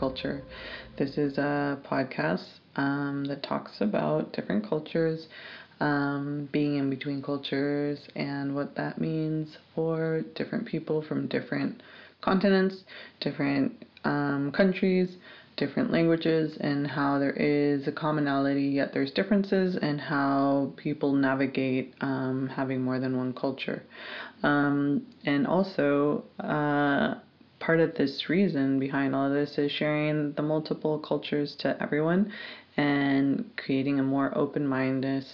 Culture. This is a podcast um, that talks about different cultures, um, being in between cultures, and what that means for different people from different continents, different um, countries, different languages, and how there is a commonality yet there's differences, and how people navigate um, having more than one culture. Um, and also, uh, part of this reason behind all of this is sharing the multiple cultures to everyone and creating a more open-minded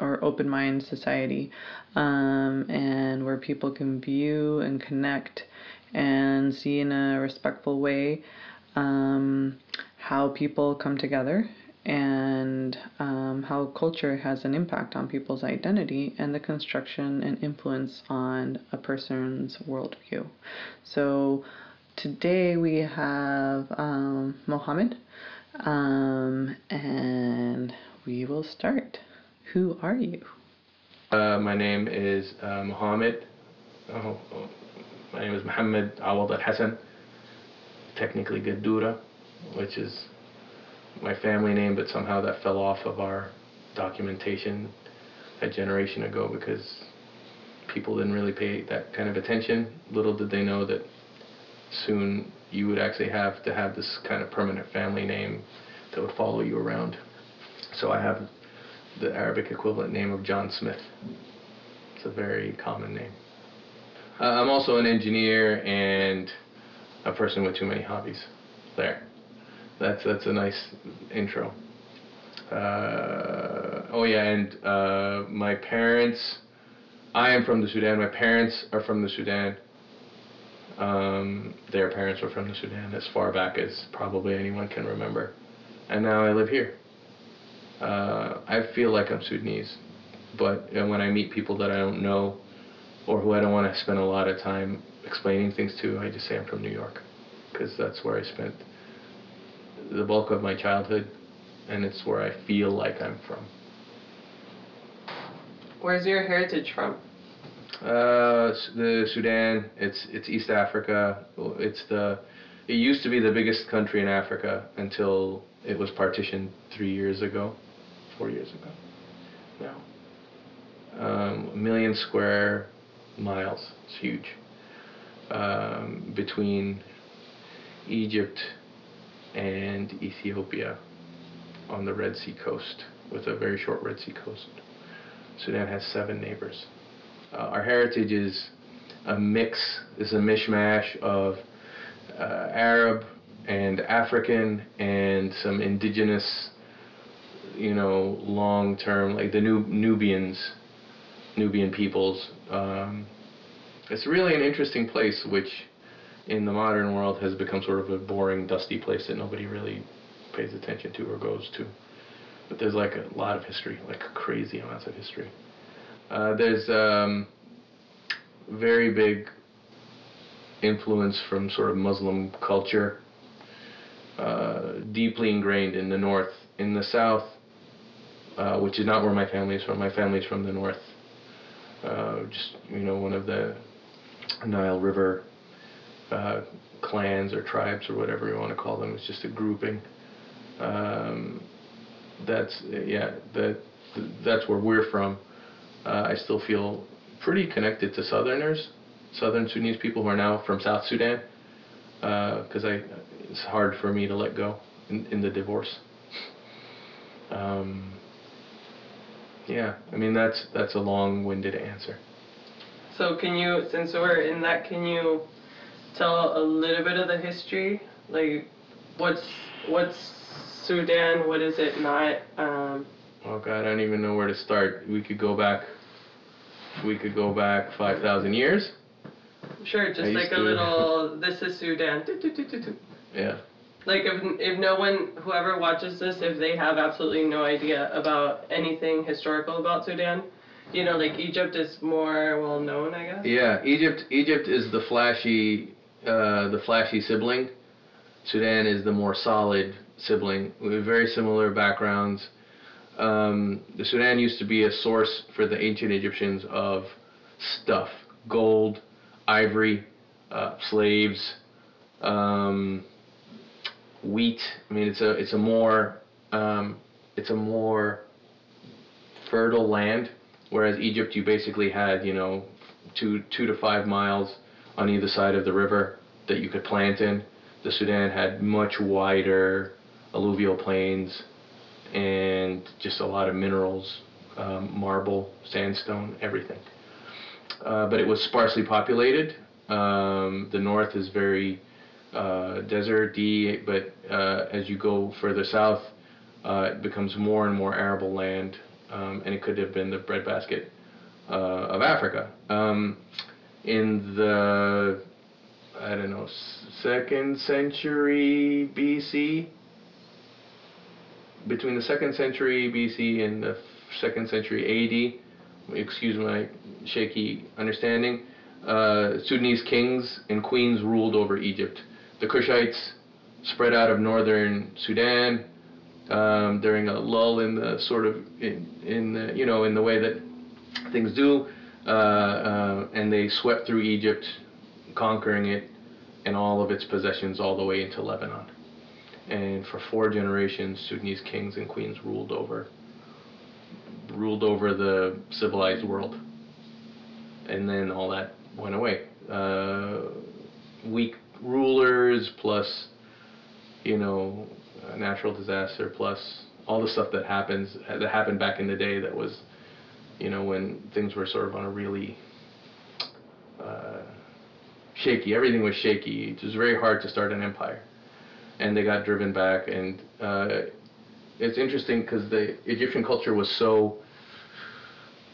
or open mind society um, and where people can view and connect and see in a respectful way um, how people come together and um, how culture has an impact on people's identity and the construction and influence on a person's worldview. So today we have um, Mohammed, um, and we will start. Who are you? Uh, my name is uh, Mohammed. Oh, oh, my name is Mohammed Awad Al Hassan, technically Gadura, which is my family name, but somehow that fell off of our documentation a generation ago because people didn't really pay that kind of attention. Little did they know that soon you would actually have to have this kind of permanent family name that would follow you around. So I have the Arabic equivalent name of John Smith. It's a very common name. Uh, I'm also an engineer and a person with too many hobbies. There. That's that's a nice intro. Uh, oh yeah, and uh, my parents. I am from the Sudan. My parents are from the Sudan. Um, their parents were from the Sudan as far back as probably anyone can remember, and now I live here. Uh, I feel like I'm Sudanese, but when I meet people that I don't know, or who I don't want to spend a lot of time explaining things to, I just say I'm from New York, because that's where I spent the bulk of my childhood, and it's where I feel like I'm from. Where's your heritage from? Uh, the Sudan. It's it's East Africa. It's the. It used to be the biggest country in Africa until it was partitioned three years ago, four years ago. Now. Um, a million square miles. It's huge. Um, between Egypt and Ethiopia on the Red Sea coast, with a very short Red Sea coast. Sudan has seven neighbors. Uh, our heritage is a mix, is a mishmash of uh, Arab and African and some indigenous, you know, long term, like the Nub- Nubians, Nubian peoples. Um, it's really an interesting place, which in the modern world has become sort of a boring, dusty place that nobody really pays attention to or goes to. But there's like a lot of history, like crazy amounts of history. Uh, there's um, very big influence from sort of Muslim culture, uh, deeply ingrained in the north. In the south, uh, which is not where my family is from, my family's from the north. Uh, just, you know, one of the Nile River uh, clans or tribes or whatever you want to call them. It's just a grouping. Um, that's yeah that that's where we're from. Uh, I still feel pretty connected to Southerners, Southern Sudanese people who are now from South Sudan, because uh, I it's hard for me to let go in, in the divorce. Um, yeah, I mean that's that's a long-winded answer. So can you, since we're in that, can you tell a little bit of the history? Like, what's what's Sudan? What is it not? Um, oh God, I don't even know where to start. We could go back. We could go back five thousand years. Sure, just like a little. this is Sudan. yeah. Like if if no one whoever watches this if they have absolutely no idea about anything historical about Sudan, you know, like Egypt is more well known, I guess. Yeah, Egypt. Egypt is the flashy uh, the flashy sibling. Sudan is the more solid sibling with very similar backgrounds. Um, the Sudan used to be a source for the ancient Egyptians of stuff gold, ivory, uh, slaves, um, wheat. I mean, it's a it's a more um, it's a more fertile land, whereas Egypt you basically had you know two two to five miles on either side of the river that you could plant in. The Sudan had much wider alluvial plains and just a lot of minerals, um, marble, sandstone, everything. Uh, but it was sparsely populated. Um, the north is very uh, deserty, but uh, as you go further south, uh, it becomes more and more arable land, um, and it could have been the breadbasket uh, of Africa. In the I don't know second century BC, between the second century BC and the second century AD, excuse my shaky understanding, uh, Sudanese kings and queens ruled over Egypt. The Kushites spread out of northern Sudan um, during a lull in the sort of in, in the, you know in the way that things do, uh, uh, and they swept through Egypt, conquering it and all of its possessions all the way into Lebanon. And for four generations, Sudanese kings and queens ruled over ruled over the civilized world. And then all that went away. Uh, weak rulers plus, you know, natural disaster plus all the stuff that happens that happened back in the day that was, you know, when things were sort of on a really uh, shaky. Everything was shaky. It was very hard to start an empire, and they got driven back. And uh, it's interesting because the Egyptian culture was so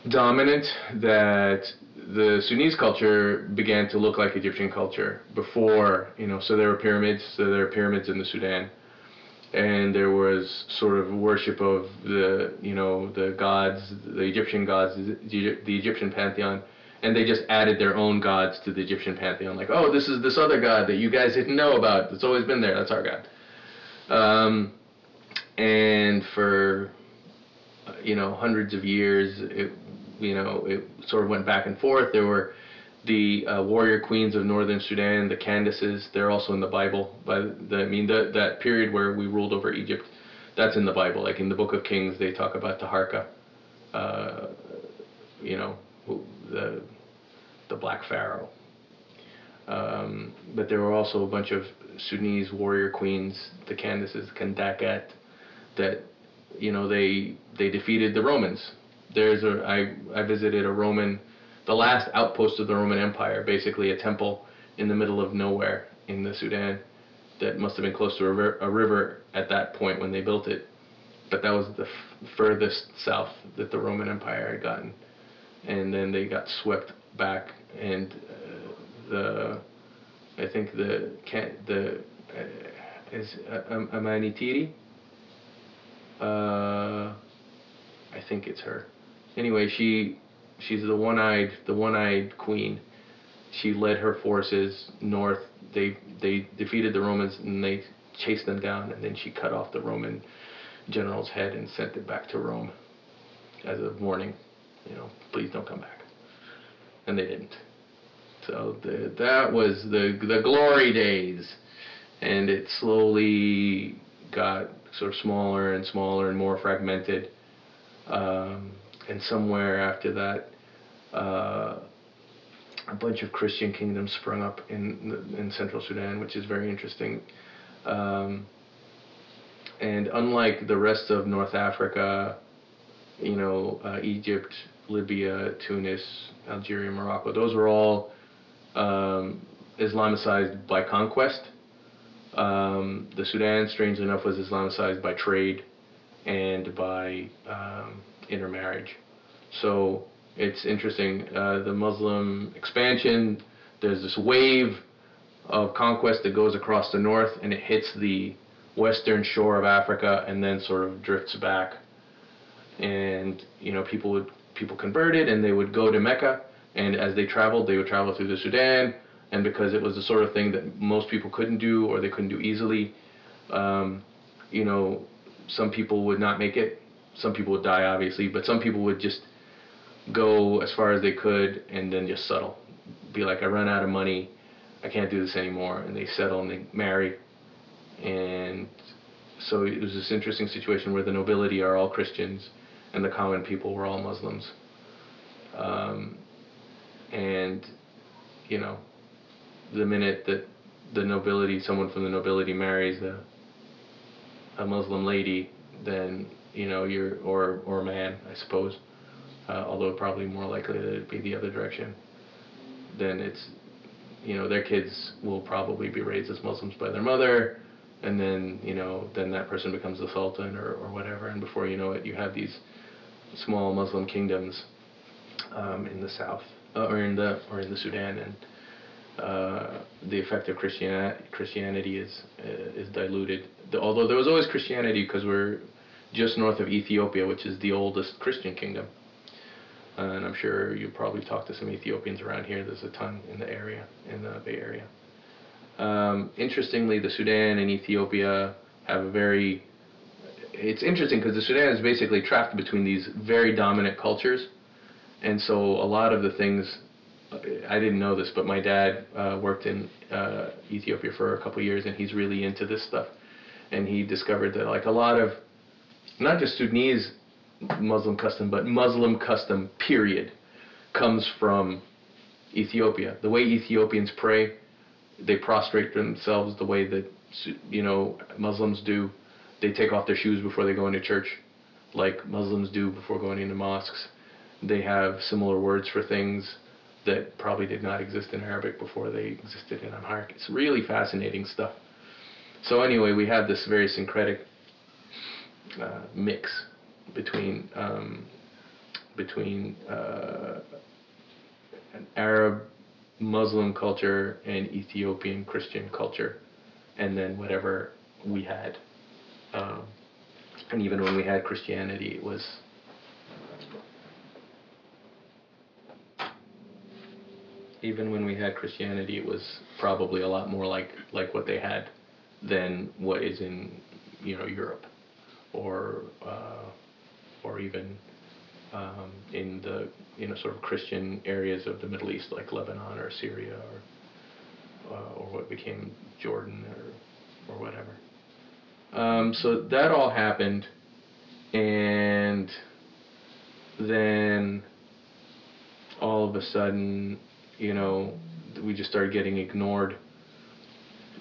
dominant that the Sudanese culture began to look like Egyptian culture before, you know, so there were pyramids, so there were pyramids in the Sudan. And there was sort of worship of the, you know, the gods, the Egyptian gods, the, Egyptian pantheon, and they just added their own gods to the Egyptian pantheon. Like, oh, this is this other god that you guys didn't know about. It's always been there. That's our god. Um, and for, you know, hundreds of years, it you know, it sort of went back and forth. There were the uh, warrior queens of northern Sudan, the Candaces. They're also in the Bible. But the, I mean, the, that period where we ruled over Egypt, that's in the Bible. Like in the Book of Kings, they talk about Taharka. Uh, you know, the the Black Pharaoh. Um, but there were also a bunch of Sudanese warrior queens, the Candaces, the Kandakat, that you know they they defeated the Romans there's a I I visited a Roman, the last outpost of the Roman Empire, basically a temple in the middle of nowhere in the Sudan, that must have been close to a, river, a river at that point when they built it, but that was the furthest south that the Roman Empire had gotten, and then they got swept back, and uh, the I think the the uh, is uh, Amanitiri. Uh, I think it's her. Anyway, she she's the one-eyed the one-eyed queen. She led her forces north. They they defeated the Romans and they chased them down, and then she cut off the Roman general's head and sent it back to Rome as a warning. You know, please don't come back. And they didn't. So the, that was the the glory days, and it slowly got sort of smaller and smaller and more fragmented. Um, and somewhere after that, uh, a bunch of Christian kingdoms sprung up in in central Sudan, which is very interesting. Um, and unlike the rest of North Africa, you know, uh, Egypt, Libya, Tunis, Algeria, Morocco, those were all um, Islamicized by conquest. Um, the Sudan, strangely enough, was Islamicized by trade and by um, intermarriage. So it's interesting. Uh, the Muslim expansion, there's this wave of conquest that goes across the north and it hits the western shore of Africa and then sort of drifts back. And you know, people would people converted and they would go to Mecca and as they traveled, they would travel through the Sudan. And because it was the sort of thing that most people couldn't do or they couldn't do easily, um, you know, some people would not make it some people would die obviously, but some people would just go as far as they could and then just settle. Be like, I run out of money, I can't do this anymore, and they settle and they marry, and so it was this interesting situation where the nobility are all Christians and the common people were all Muslims. Um, and you know, the minute that the nobility, someone from the nobility marries a a Muslim lady, then you know you're or or man, I suppose. Uh, although probably more likely that it'd be the other direction. Then it's you know their kids will probably be raised as Muslims by their mother, and then you know then that person becomes the sultan or or whatever, and before you know it, you have these small Muslim kingdoms um, in the south uh, or in the or in the Sudan and. Uh, the effect of Christianity, Christianity is uh, is diluted. The, although there was always Christianity because we're just north of Ethiopia, which is the oldest Christian kingdom. And I'm sure you probably talked to some Ethiopians around here. There's a ton in the area, in the Bay Area. Um, interestingly, the Sudan and Ethiopia have a very. It's interesting because the Sudan is basically trapped between these very dominant cultures, and so a lot of the things I didn't know this, but my dad uh, worked in uh, Ethiopia for a couple years, and he's really into this stuff. And he discovered that like a lot of, not just Sudanese Muslim custom, but Muslim custom period, comes from Ethiopia. The way Ethiopians pray, they prostrate themselves the way that you know Muslims do. They take off their shoes before they go into church, like Muslims do before going into mosques. They have similar words for things that probably did not exist in Arabic before they existed in Amharic. It's really fascinating stuff. So anyway, we have this very syncretic uh, mix between um, between uh, an Arab Muslim culture and Ethiopian Christian culture, and then whatever we had. Um, and even when we had Christianity, it was even when we had Christianity, it was probably a lot more like like what they had than what is in you know Europe, or uh, or even um, in the you know sort of Christian areas of the Middle East, like Lebanon or Syria or uh, or what became Jordan or or whatever. Um, so that all happened, and then all of a sudden you know, we just started getting ignored.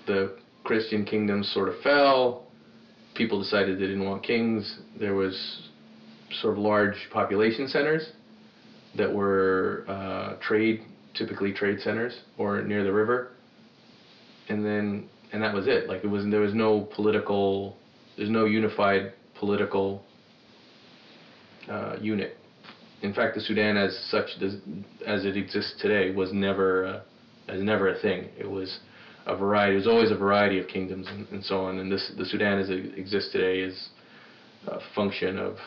The Christian kingdoms sort of fell. People decided they didn't want kings. There was sort of large population centers that were uh, trade, typically trade centers, or near the river. And then, and that was it. Like it was, there was no political, there's no unified political uh, unit in fact, the Sudan as such, as it exists today, was never, uh, as never a thing. It was a variety. Was always a variety of kingdoms and, and so on. And this, the Sudan as it exists today is a function of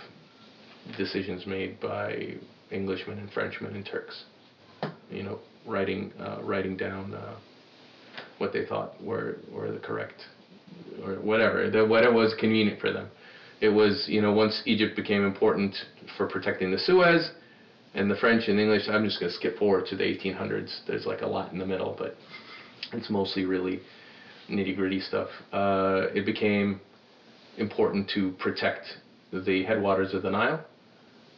decisions made by Englishmen and Frenchmen and Turks. You know, writing, uh, writing down uh, what they thought were were the correct, or whatever, the, whatever was convenient for them it was, you know, once Egypt became important for protecting the Suez, and the French and English, I'm just going to skip forward to the 1800s. There's like a lot in the middle, but it's mostly really nitty gritty stuff. Uh, it became important to protect the headwaters of the Nile,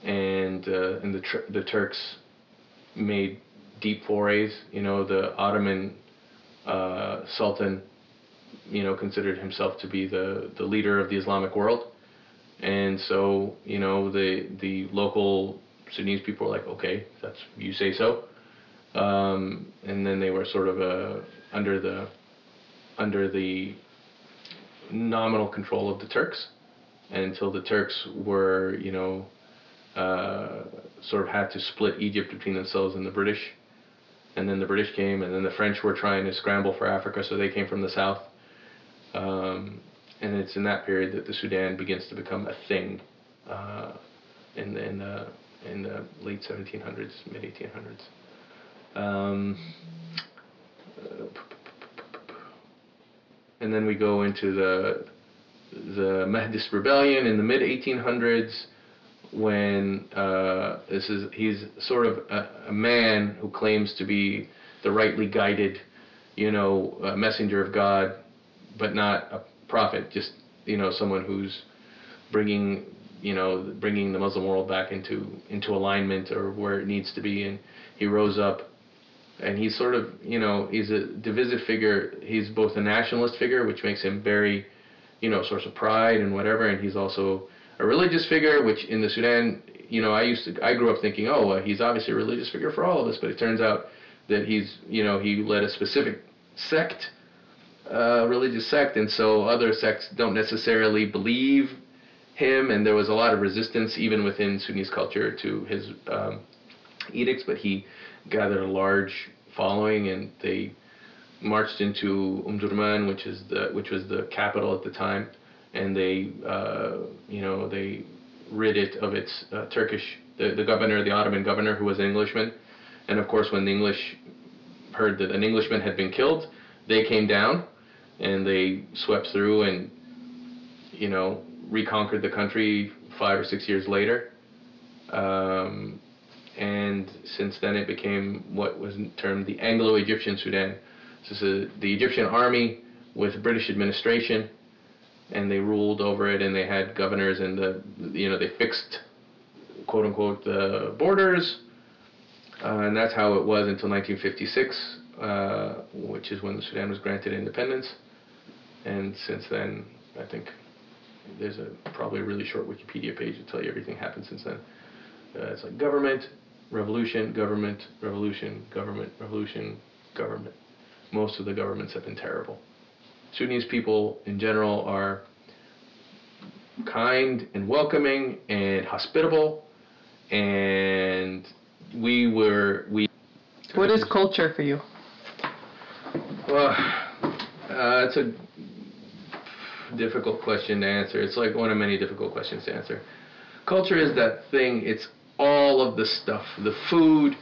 and uh, and the the Turks made deep forays. You know, the Ottoman uh, Sultan, you know, considered himself to be the the leader of the Islamic world, and so, you know, the the local Sudanese people were like, okay, that's you say so. Um, and then they were sort of uh, under the under the nominal control of the Turks, and until the Turks were, you know, uh, sort of had to split Egypt between themselves and the British, and then the British came, and then the French were trying to scramble for Africa, so they came from the south. Um, and it's in that period that the Sudan begins to become a thing uh, in, the, in, the, in the late 1700s, mid 1800s. Um, and then we go into the the Mahdist rebellion in the mid 1800s when uh, this is he's sort of a, a, man who claims to be the rightly guided, you know, messenger of God, but not a prophet, just you know someone who's bringing you know bringing the Muslim world back into into alignment or where it needs to be. And he rose up, and he's sort of you know he's a divisive figure. He's both a nationalist figure, which makes him very you know source of pride and whatever, and he's also a religious figure, which in the Sudan, you know, I used to I grew up thinking, oh, well, he's obviously a religious figure for all of us, but it turns out that he's you know he led a specific sect uh, religious sect, and so other sects don't necessarily believe him, and there was a lot of resistance even within Sunnis culture to his um, edicts. But he gathered a large following, and they marched into Omdurman, which is the which was the capital at the time, and they uh, you know they rid it of its uh, Turkish the, the governor, the Ottoman governor, who was an Englishman, and of course when the English heard that an Englishman had been killed, they came down and they swept through and you know reconquered the country five or six years later. Um, and since then, it became what was termed the Anglo-Egyptian Sudan. This is a, the Egyptian army with British administration, and they ruled over it, and they had governors, and the you know they fixed quote unquote the borders, uh, and that's how it was until 1956, uh, which is when the Sudan was granted independence. And since then, I think there's a probably a really short Wikipedia page to tell you everything happened since then. Uh, it's like government, revolution, government, revolution, government, revolution, government. Most of the governments have been terrible. Sudanese people in general are kind and welcoming and hospitable, and we were we. What is culture for you? Well, uh, it's a difficult question to answer. It's like one of many difficult questions to answer. Culture is that thing, it's all of the stuff the food,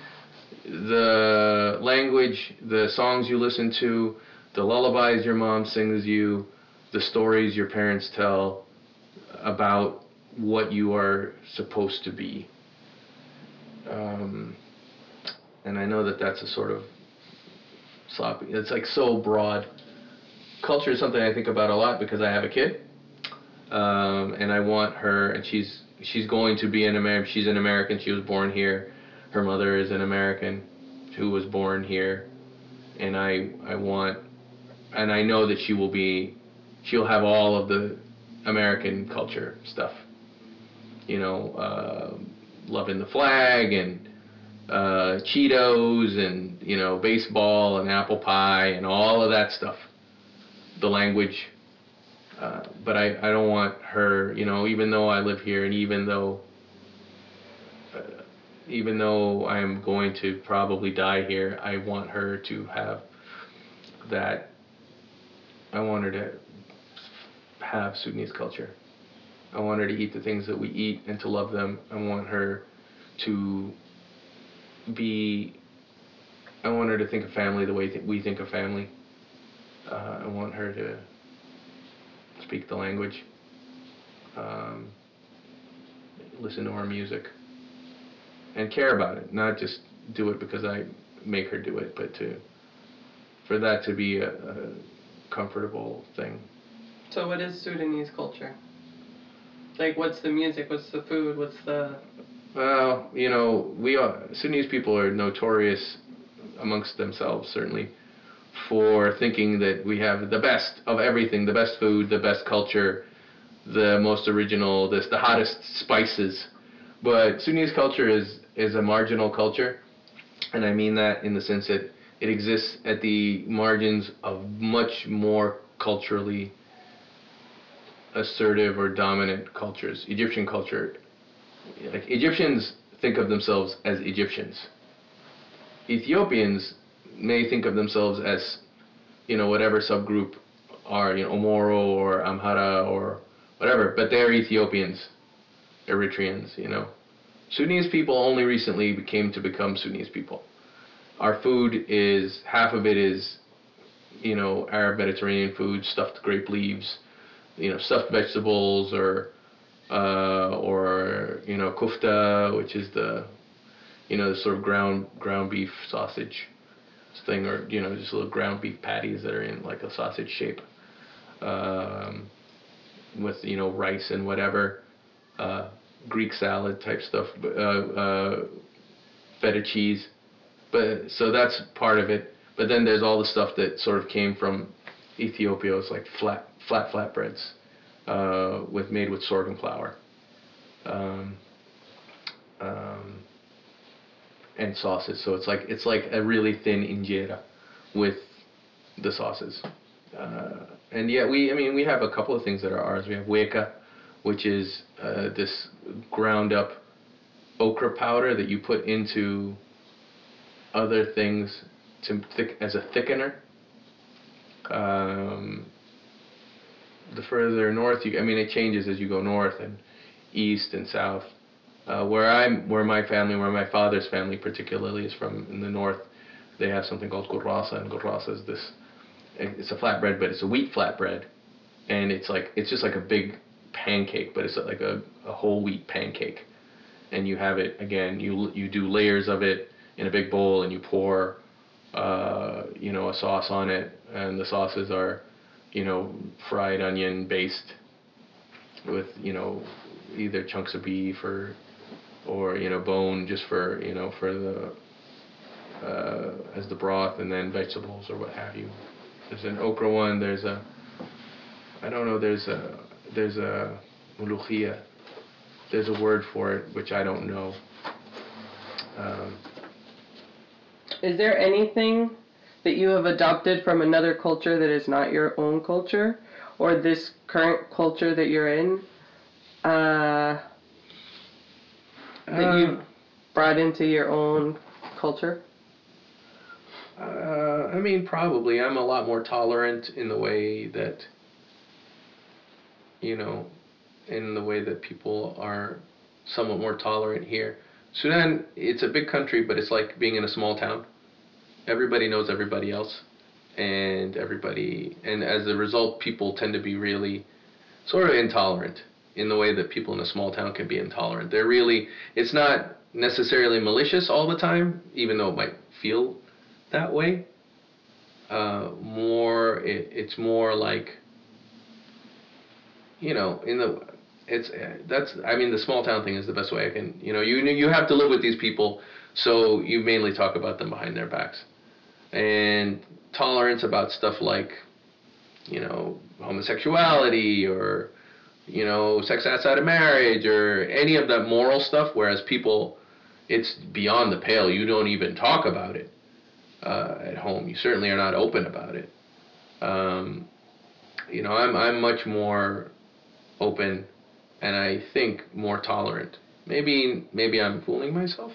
the language, the songs you listen to, the lullabies your mom sings you, the stories your parents tell about what you are supposed to be. Um, and I know that that's a sort of sloppy, it's like so broad culture is something I think about a lot because I have a kid, um, and I want her, and she's she's going to be an American. She's an American. She was born here. Her mother is an American, who was born here, and I I want, and I know that she will be, she'll have all of the American culture stuff. You know, uh, loving the flag and uh, Cheetos and you know baseball and apple pie and all of that stuff the language. Uh, but I, I don't want her, you know, even though I live here and even though uh, even though I'm going to probably die here, I want her to have that I want her to have Sudanese culture. I want her to eat the things that we eat and to love them. I want her to be I want her to think of family the way th- we think of family. Uh, I want her to speak the language, um, listen to our music, and care about it. Not just do it because I make her do it, but to for that to be a, a comfortable thing. So, what is Sudanese culture? Like, what's the music? What's the food? What's the Well, you know, we are, Sudanese people are notorious amongst themselves, certainly, for thinking that we have the best of everything the best food, the best culture, the most original, this, the hottest spices. But Sudanese culture is, is a marginal culture, and I mean that in the sense that it exists at the margins of much more culturally assertive or dominant cultures. Egyptian culture, like Egyptians think of themselves as Egyptians. Ethiopians may think of themselves as, you know, whatever subgroup are, you know, Omoro or Amhara or whatever, but they're Ethiopians, Eritreans, you know. Sudanese people only recently came to become Sudanese people. Our food is, half of it is, you know, Arab Mediterranean food, stuffed grape leaves, you know, stuffed vegetables or, uh, or, you know, kufta, which is the, you know, the sort of ground, ground beef sausage thing or you know just little ground beef patties that are in like a sausage shape um, with you know rice and whatever, uh, Greek salad type stuff, uh, uh, feta cheese. But so that's part of it. But then there's all the stuff that sort of came from Ethiopia. It's like flat flat flatbreads uh, with made with sorghum flour. Um, um, and sauces. So it's like it's like a really thin injera with the sauces. Uh, and yeah, we I mean we have a couple of things that are ours. We have weka, which is uh, this ground up okra powder that you put into other things to thick as a thickener. Um, the further north you, I mean, it changes as you go north and east and south. Uh, where I'm, where my family, where my father's family particularly is from in the north, they have something called gurrasa, and gurrasa is this. It's a flatbread, but it's a wheat flatbread, and it's like it's just like a big pancake, but it's like a, a whole wheat pancake, and you have it again. You you do layers of it in a big bowl, and you pour, uh, you know, a sauce on it, and the sauces are, you know, fried onion based, with you know, either chunks of beef or or you know bone just for you know for the uh, as the broth and then vegetables or what have you. There's an okra one. There's a I don't know. There's a there's a muluchia. There's a word for it which I don't know. Um, Is there anything that you have adopted from another culture that is not your own culture, or this current culture that you're in? Uh, that uh, you brought into your own culture? Uh, I mean, probably. I'm a lot more tolerant in the way that, you know, in the way that people are somewhat more tolerant here. Sudan, it's a big country, but it's like being in a small town. Everybody knows everybody else, and everybody, and as a result, people tend to be really sort of intolerant in the way that people in a small town can be intolerant. They're really, it's not necessarily malicious all the time, even though it might feel that way. Uh, more, it, it's more like, you know, in the, it's that's I mean the small town thing is the best way I can you know you you have to live with these people so you mainly talk about them behind their backs and tolerance about stuff like you know homosexuality or you know sex outside of marriage or any of that moral stuff whereas people it's beyond the pale you don't even talk about it uh, at home. You certainly are not open about it. Um, you know, I'm I'm much more open, and I think more tolerant. Maybe maybe I'm fooling myself,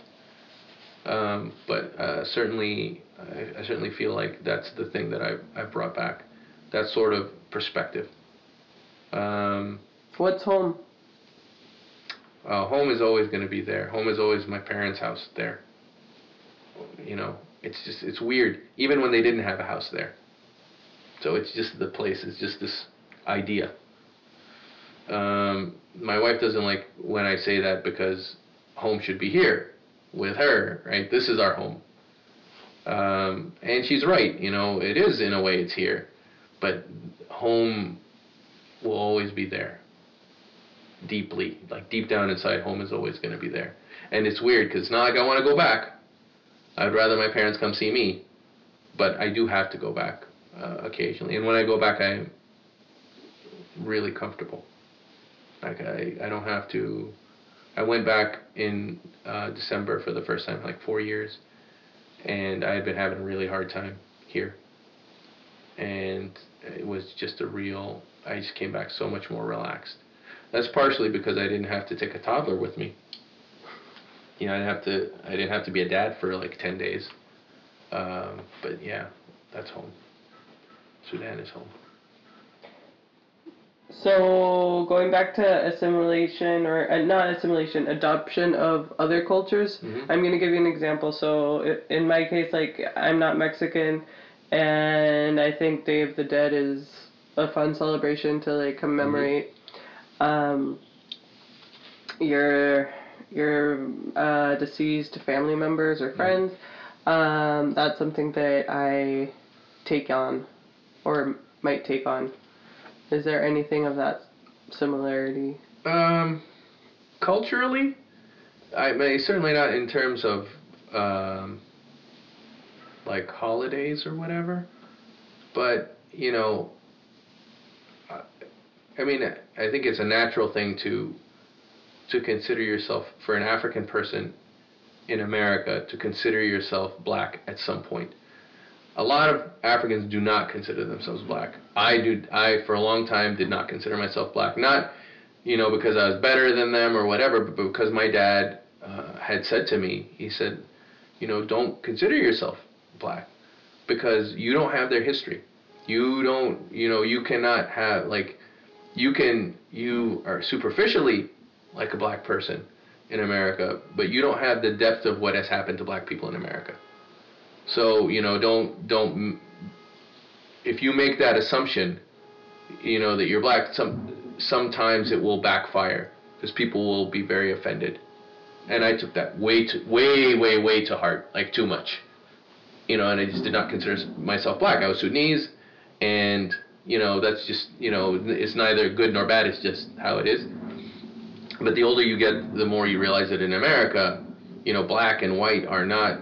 um, but uh, certainly I, I certainly feel like that's the thing that I I brought back, that sort of perspective. Um, What's home? uh, home is always going to be there. Home is always my parents' house there. You know, it's just it's weird. Even when they didn't have a house there. So it's just the place. It's just this idea. Um, my wife doesn't like when I say that because home should be here with her, right? This is our home. Um, and she's right. You know, it is in a way it's here, but home will always be there deeply, like deep down inside, home is always going to be there. And it's weird because it's not like I want to go back. I'd rather my parents come see me, but I do have to go back uh, occasionally. And when I go back, I'm really comfortable. Like I, I don't have to. I went back in uh, December for the first time, like four years, and I had been having a really hard time here. And it was just a real. I just came back so much more relaxed. That's partially because I didn't have to take a toddler with me. You know, I didn't have to. I didn't have to be a dad for like ten days. Um, but yeah, that's home. Sudan is home. So going back to assimilation or uh, not assimilation, adoption of other cultures. Mhm. I'm gonna give you an example. So in my case, like I'm not Mexican, and I think Day of the Dead is a fun celebration to like commemorate um, your your uh, deceased family members or friends. Um, that's something that I take on or might take on. Is there anything of that similarity? Um, culturally, I may certainly not in terms of um, like holidays or whatever, but you know, I mean, I think it's a natural thing to to consider yourself for an African person in America to consider yourself black at some point. A lot of Africans do not consider themselves black. I do. I for a long time did not consider myself black. Not, you know, because I was better than them or whatever, but because my dad uh, had said to me, he said, you know, don't consider yourself black because you don't have their history. You don't, you know, you cannot have like, you can, you are superficially like a black person in America, but you don't have the depth of what has happened to black people in America. So you know, don't don't. If you make that assumption, you know that you're black. Some sometimes it will backfire because people will be very offended, and I took that way too, way way way to heart, like too much. You know, and I just did not consider myself black. I was Sudanese, and you know that's just you know it's neither good nor bad. It's just how it is. But the older you get, the more you realize that in America, you know, black and white are not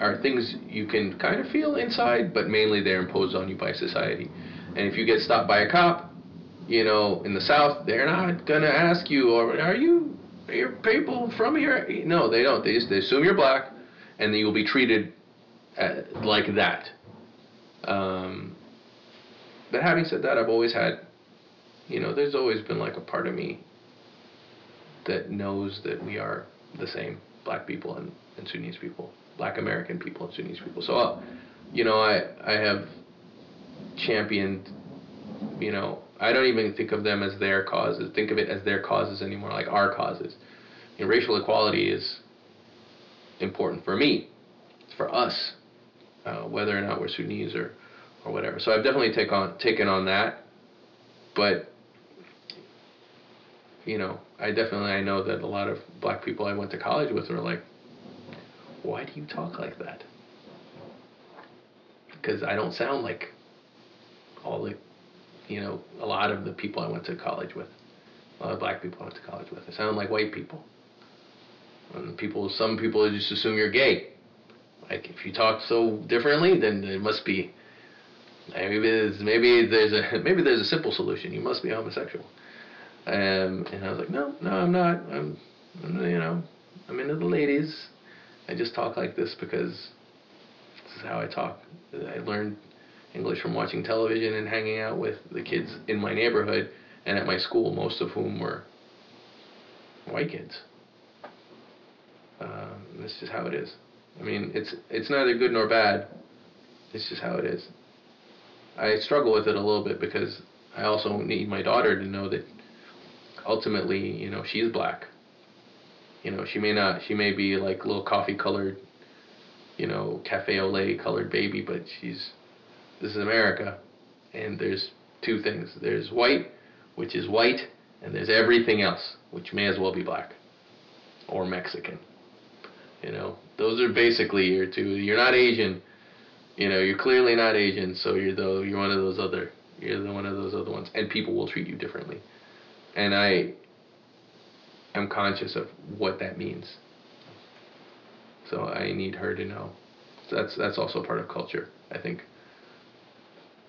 are things you can kind of feel inside, but mainly they're imposed on you by society. And if you get stopped by a cop, you know, in the South, they're not gonna ask you, or are you, are your people from here? No, they don't. They just they assume you're black, and then you'll be treated uh, like that. Um, but having said that, I've always had, you know, there's always been like a part of me that knows that we are the same, black people and, and Sudanese people black American people and Sudanese people. So, uh, you know, I, I have championed, you know, I don't even think of them as their causes, think of it as their causes anymore, like our causes. You know, racial equality is important for me, it's for us, uh, whether or not we're Sudanese or, or whatever. So I've definitely take on, taken on that, but, you know, I definitely, I know that a lot of black people I went to college with were like, why do you talk like that? Because I don't sound like all the, you know, a lot of the people I went to college with, a lot of black people I went to college with. I sound like white people. And people, some people just assume you're gay. Like if you talk so differently, then it must be. Maybe there's maybe there's a maybe there's a simple solution. You must be homosexual. Um, and I was like, no, no, I'm not. I'm, I'm you know, I'm into the ladies. I just talk like this because this is how I talk. I learned English from watching television and hanging out with the kids in my neighborhood and at my school, most of whom were white kids. Um, this is how it is. I mean, it's it's neither good nor bad. It's just how it is. I struggle with it a little bit because I also need my daughter to know that ultimately, you know, she's black you know, she may not, she may be like a little coffee colored, you know, cafe au lait colored baby, but she's, this is America, and there's two things. There's white, which is white, and there's everything else, which may as well be black or Mexican. You know, those are basically your two. You're not Asian. You know, you're clearly not Asian, so you're the you're one of those other you're the one of those other ones, and people will treat you differently. And I am conscious of what that means. So I need her to know. So that's that's also part of culture. I think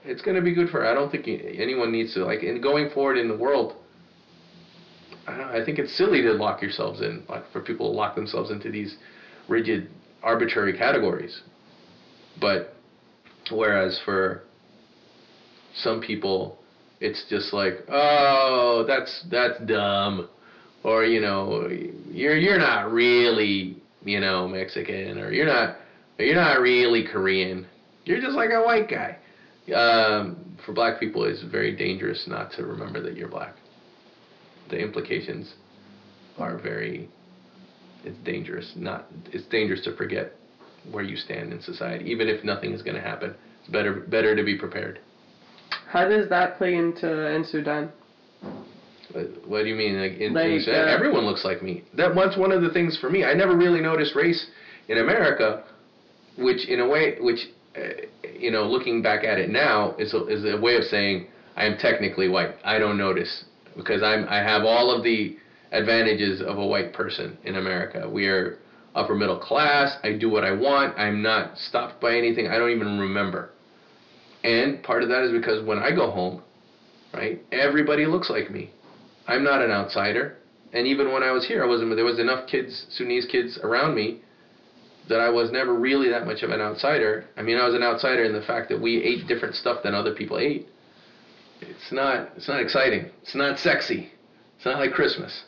it's going to be good for her. I don't think anyone needs to like in going forward in the world. I think it's silly to lock yourselves in, like for people to lock themselves into these rigid, arbitrary categories. But whereas for some people, it's just like, oh, that's that's dumb or you know you're you're not really you know Mexican or you're not you're not really Korean. You're just like a white guy. Um, for black people, it's very dangerous not to remember that you're black. The implications are very. It's dangerous. Not. It's dangerous to forget where you stand in society, even if nothing is going to happen. It's better better to be prepared. How does that play into in Sudan? What, what do you mean? Like, in, Like, in- uh, everyone looks like me. That was one of the things for me. I never really noticed race in America, which in a way, which uh, you know, looking back at it now, is a, is a way of saying I am technically white. I don't notice because I'm I have all of the advantages of a white person in America. We are upper middle class. I do what I want. I'm not stopped by anything. I don't even remember. And part of that is because when I go home, right, everybody looks like me. I'm not an outsider. And even when I was here, I wasn't. There was enough kids, Sudanese kids around me, that I was never really that much of an outsider. I mean, I was an outsider in the fact that we ate different stuff than other people ate. It's not. It's not exciting. It's not sexy. It's not like Christmas.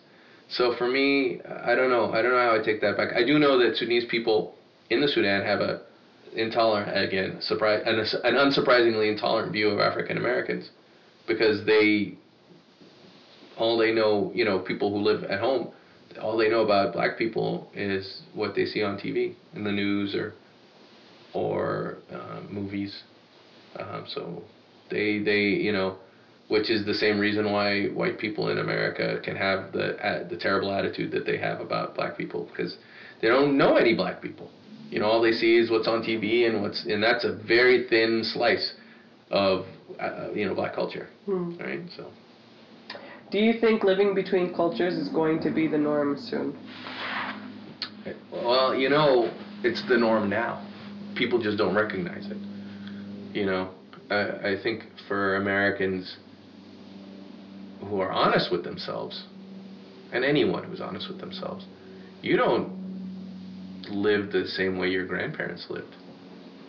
So for me, I don't know. I don't know how I take that back. I do know that Sudanese people in the Sudan have a intolerant again, surprise, an, an unsurprisingly intolerant view of African Americans because they all they know, you know, people who live at home, all they know about black people is what they see on TV in the news or or uh, movies. Um, so they they you know, which is the same reason why white people in America can have the uh, the terrible attitude that they have about black people because they don't know any black people. You know, all they see is what's on TV and what's and that's a very thin slice of uh, you know black culture, Hmm. right? So. Do you think living between cultures is going to be the norm soon? Well, you know, it's the norm now. People just don't recognize it. You know, I, I think for Americans who are honest with themselves, and anyone who's honest with themselves, you don't live the same way your grandparents lived.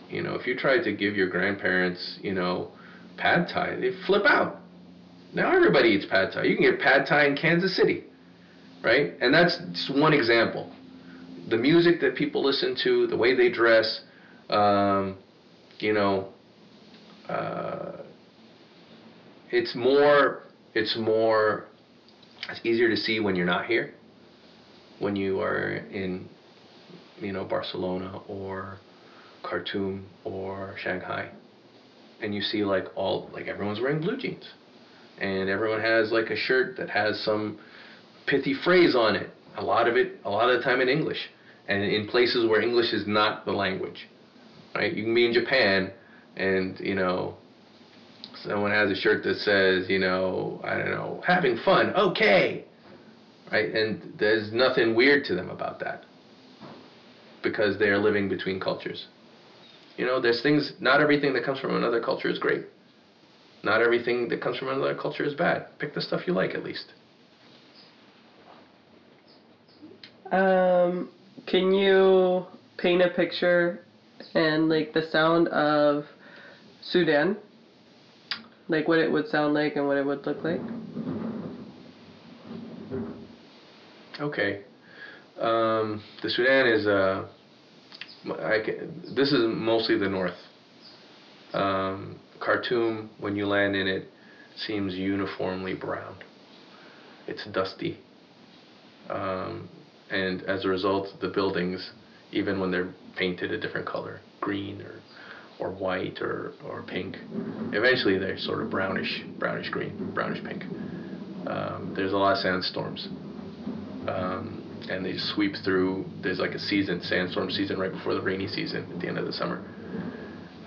You know, if you tried to give your grandparents, you know, pad thai, they flip out. Now everybody eats pad thai. You can get pad thai in Kansas City, right? And that's just one example the music that people listen to, the way they dress, um, you know, uh, it's more, it's more, it's easier to see when you're not here, when you are in, you know, Barcelona or Khartoum or Shanghai, and you see like all, like everyone's wearing blue jeans, and everyone has like a shirt that has some pithy phrase on it. A lot of it, a lot of the time in English, and in places where English is not the language, right? You can be in Japan, and you know, someone has a shirt that says, you know, I don't know, having fun, okay, right? And there's nothing weird to them about that, because they're living between cultures. You know, there's things. Not everything that comes from another culture is great. Not everything that comes from another culture is bad. Pick the stuff you like at least. Um, can you paint a picture and like the sound of Sudan? Like what it would sound like and what it would look like? Okay. Um, the Sudan is uh, I can, this is mostly the north. Um, Khartoum, when you land in it, seems uniformly brown. It's dusty. Um, and as a result, the buildings, even when they're painted a different color, green or or white or, or pink, eventually they're sort of brownish, brownish green, brownish pink. Um, there's a lot of sandstorms. Um, and they sweep through. There's like a season, sandstorm season, right before the rainy season at the end of the summer.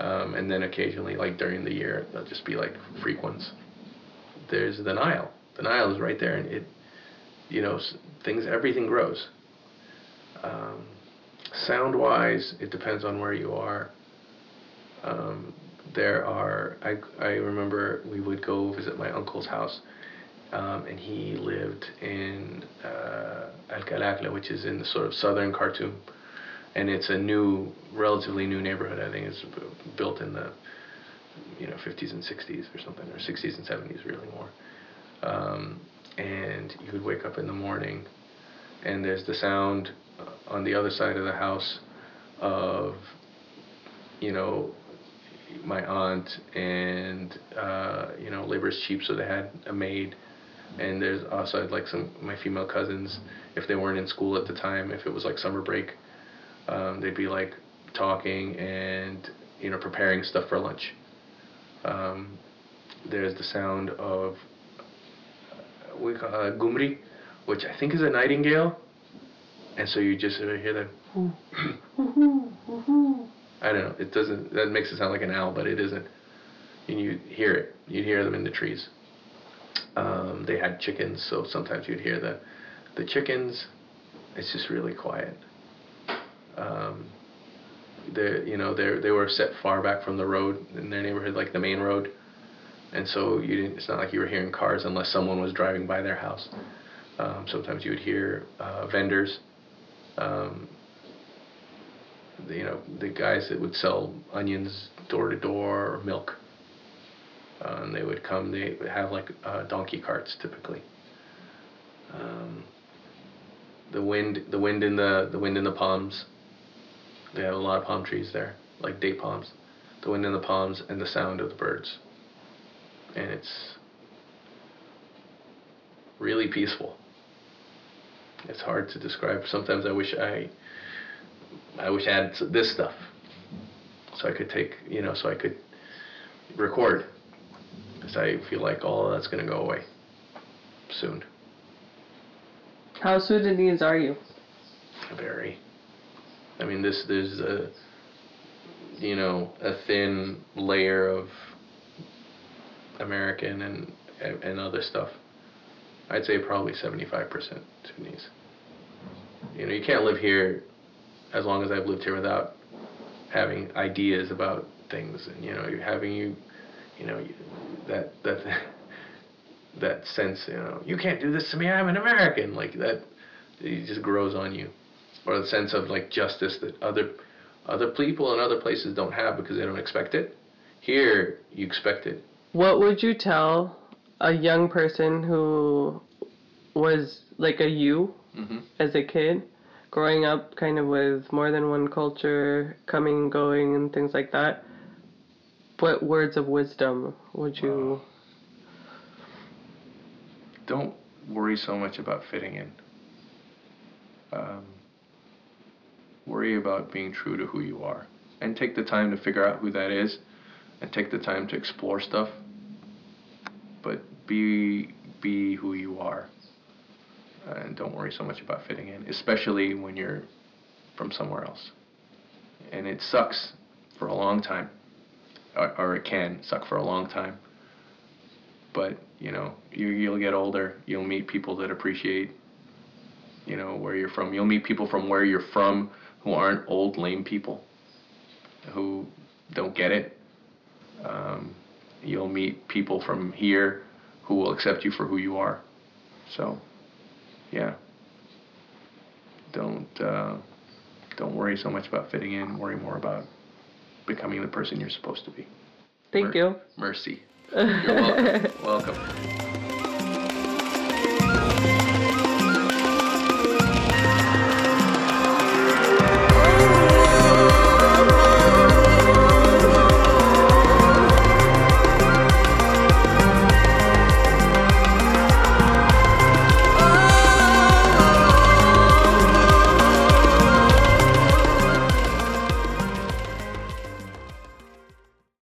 Um, and then occasionally, like during the year, they'll just be like freak ones. There's the Nile. The Nile is right there, and it, you know, things, everything grows. Um, sound-wise, it depends on where you are. Um, there are. I I remember we would go visit my uncle's house, um, and he lived in uh, Al Kalakla, which is in the sort of southern Khartoum, and it's a new, relatively new neighborhood. I think it's built in the, you know, 50s and 60s or something, or 60s and 70s, really more. Um, and you would wake up in the morning, and there's the sound uh, on the other side of the house of, you know, my aunt and uh, you know labor is cheap, so they had a maid. And there's also like some my female cousins. If they weren't in school at the time if it was like summer break um, they'd be like talking and you know preparing stuff for lunch. Um, there's the sound of uh, we call uh, gumri which I think is a nightingale. And so you just hear that I don't know it doesn't that makes it sound like an owl but it isn't and you'd hear it. You'd hear them in the trees. Um, they had chickens, so sometimes you'd hear the the chickens. It's just really quiet. Um, they you know they they were set far back from the road in their neighborhood, like the main road, and so you didn't. It's not like you were hearing cars unless someone was driving by their house. Um, sometimes you would hear uh, vendors. Um, you know the guys that would sell onions door to door or milk. Uh, and they would come. They would have like uh, donkey carts typically. Um, the wind, the wind in the the wind in the palms. They have a lot of palm trees there, like date palms. The wind in the palms and the sound of the birds. And it's really peaceful. It's hard to describe. Sometimes I wish I I wish I had this stuff so I could take, you know, so I could record. Because I feel like all of that's going to go away soon. How Sudanese are you? Very. I mean, this there's a, you know, a thin layer of American and and other stuff. I'd say probably 75% Sudanese. You know, you can't live here as long as I've lived here without having ideas about things and you know having you you know that that that sense you know you can't do this to me I'm an American like that it just grows on you. Or the sense of like justice that other other people and other places don't have because they don't expect it. Here you expect it. What would you tell a young person who was like a you mm-hmm. as a kid, growing up kind of with more than one culture, coming and going, and things like that? What words of wisdom would you? don't worry so much about fitting in. Um, worry about being true to who you are. And take the time to figure out who that is and take the time to explore stuff. But be be who you are. And don't worry so much about fitting in, especially when you're from somewhere else. And it sucks for a long time. Or, or it can suck for a long time but you know you you'll get older you'll meet people that appreciate you know where you're from you'll meet people from where you're from who aren't old lame people who don't get it um, you'll meet people from here who will accept you for who you are so yeah. Don't uh, don't worry so much about fitting in worry more about becoming the person you're supposed to be. Thank you. mercy. You're welcome. Welcome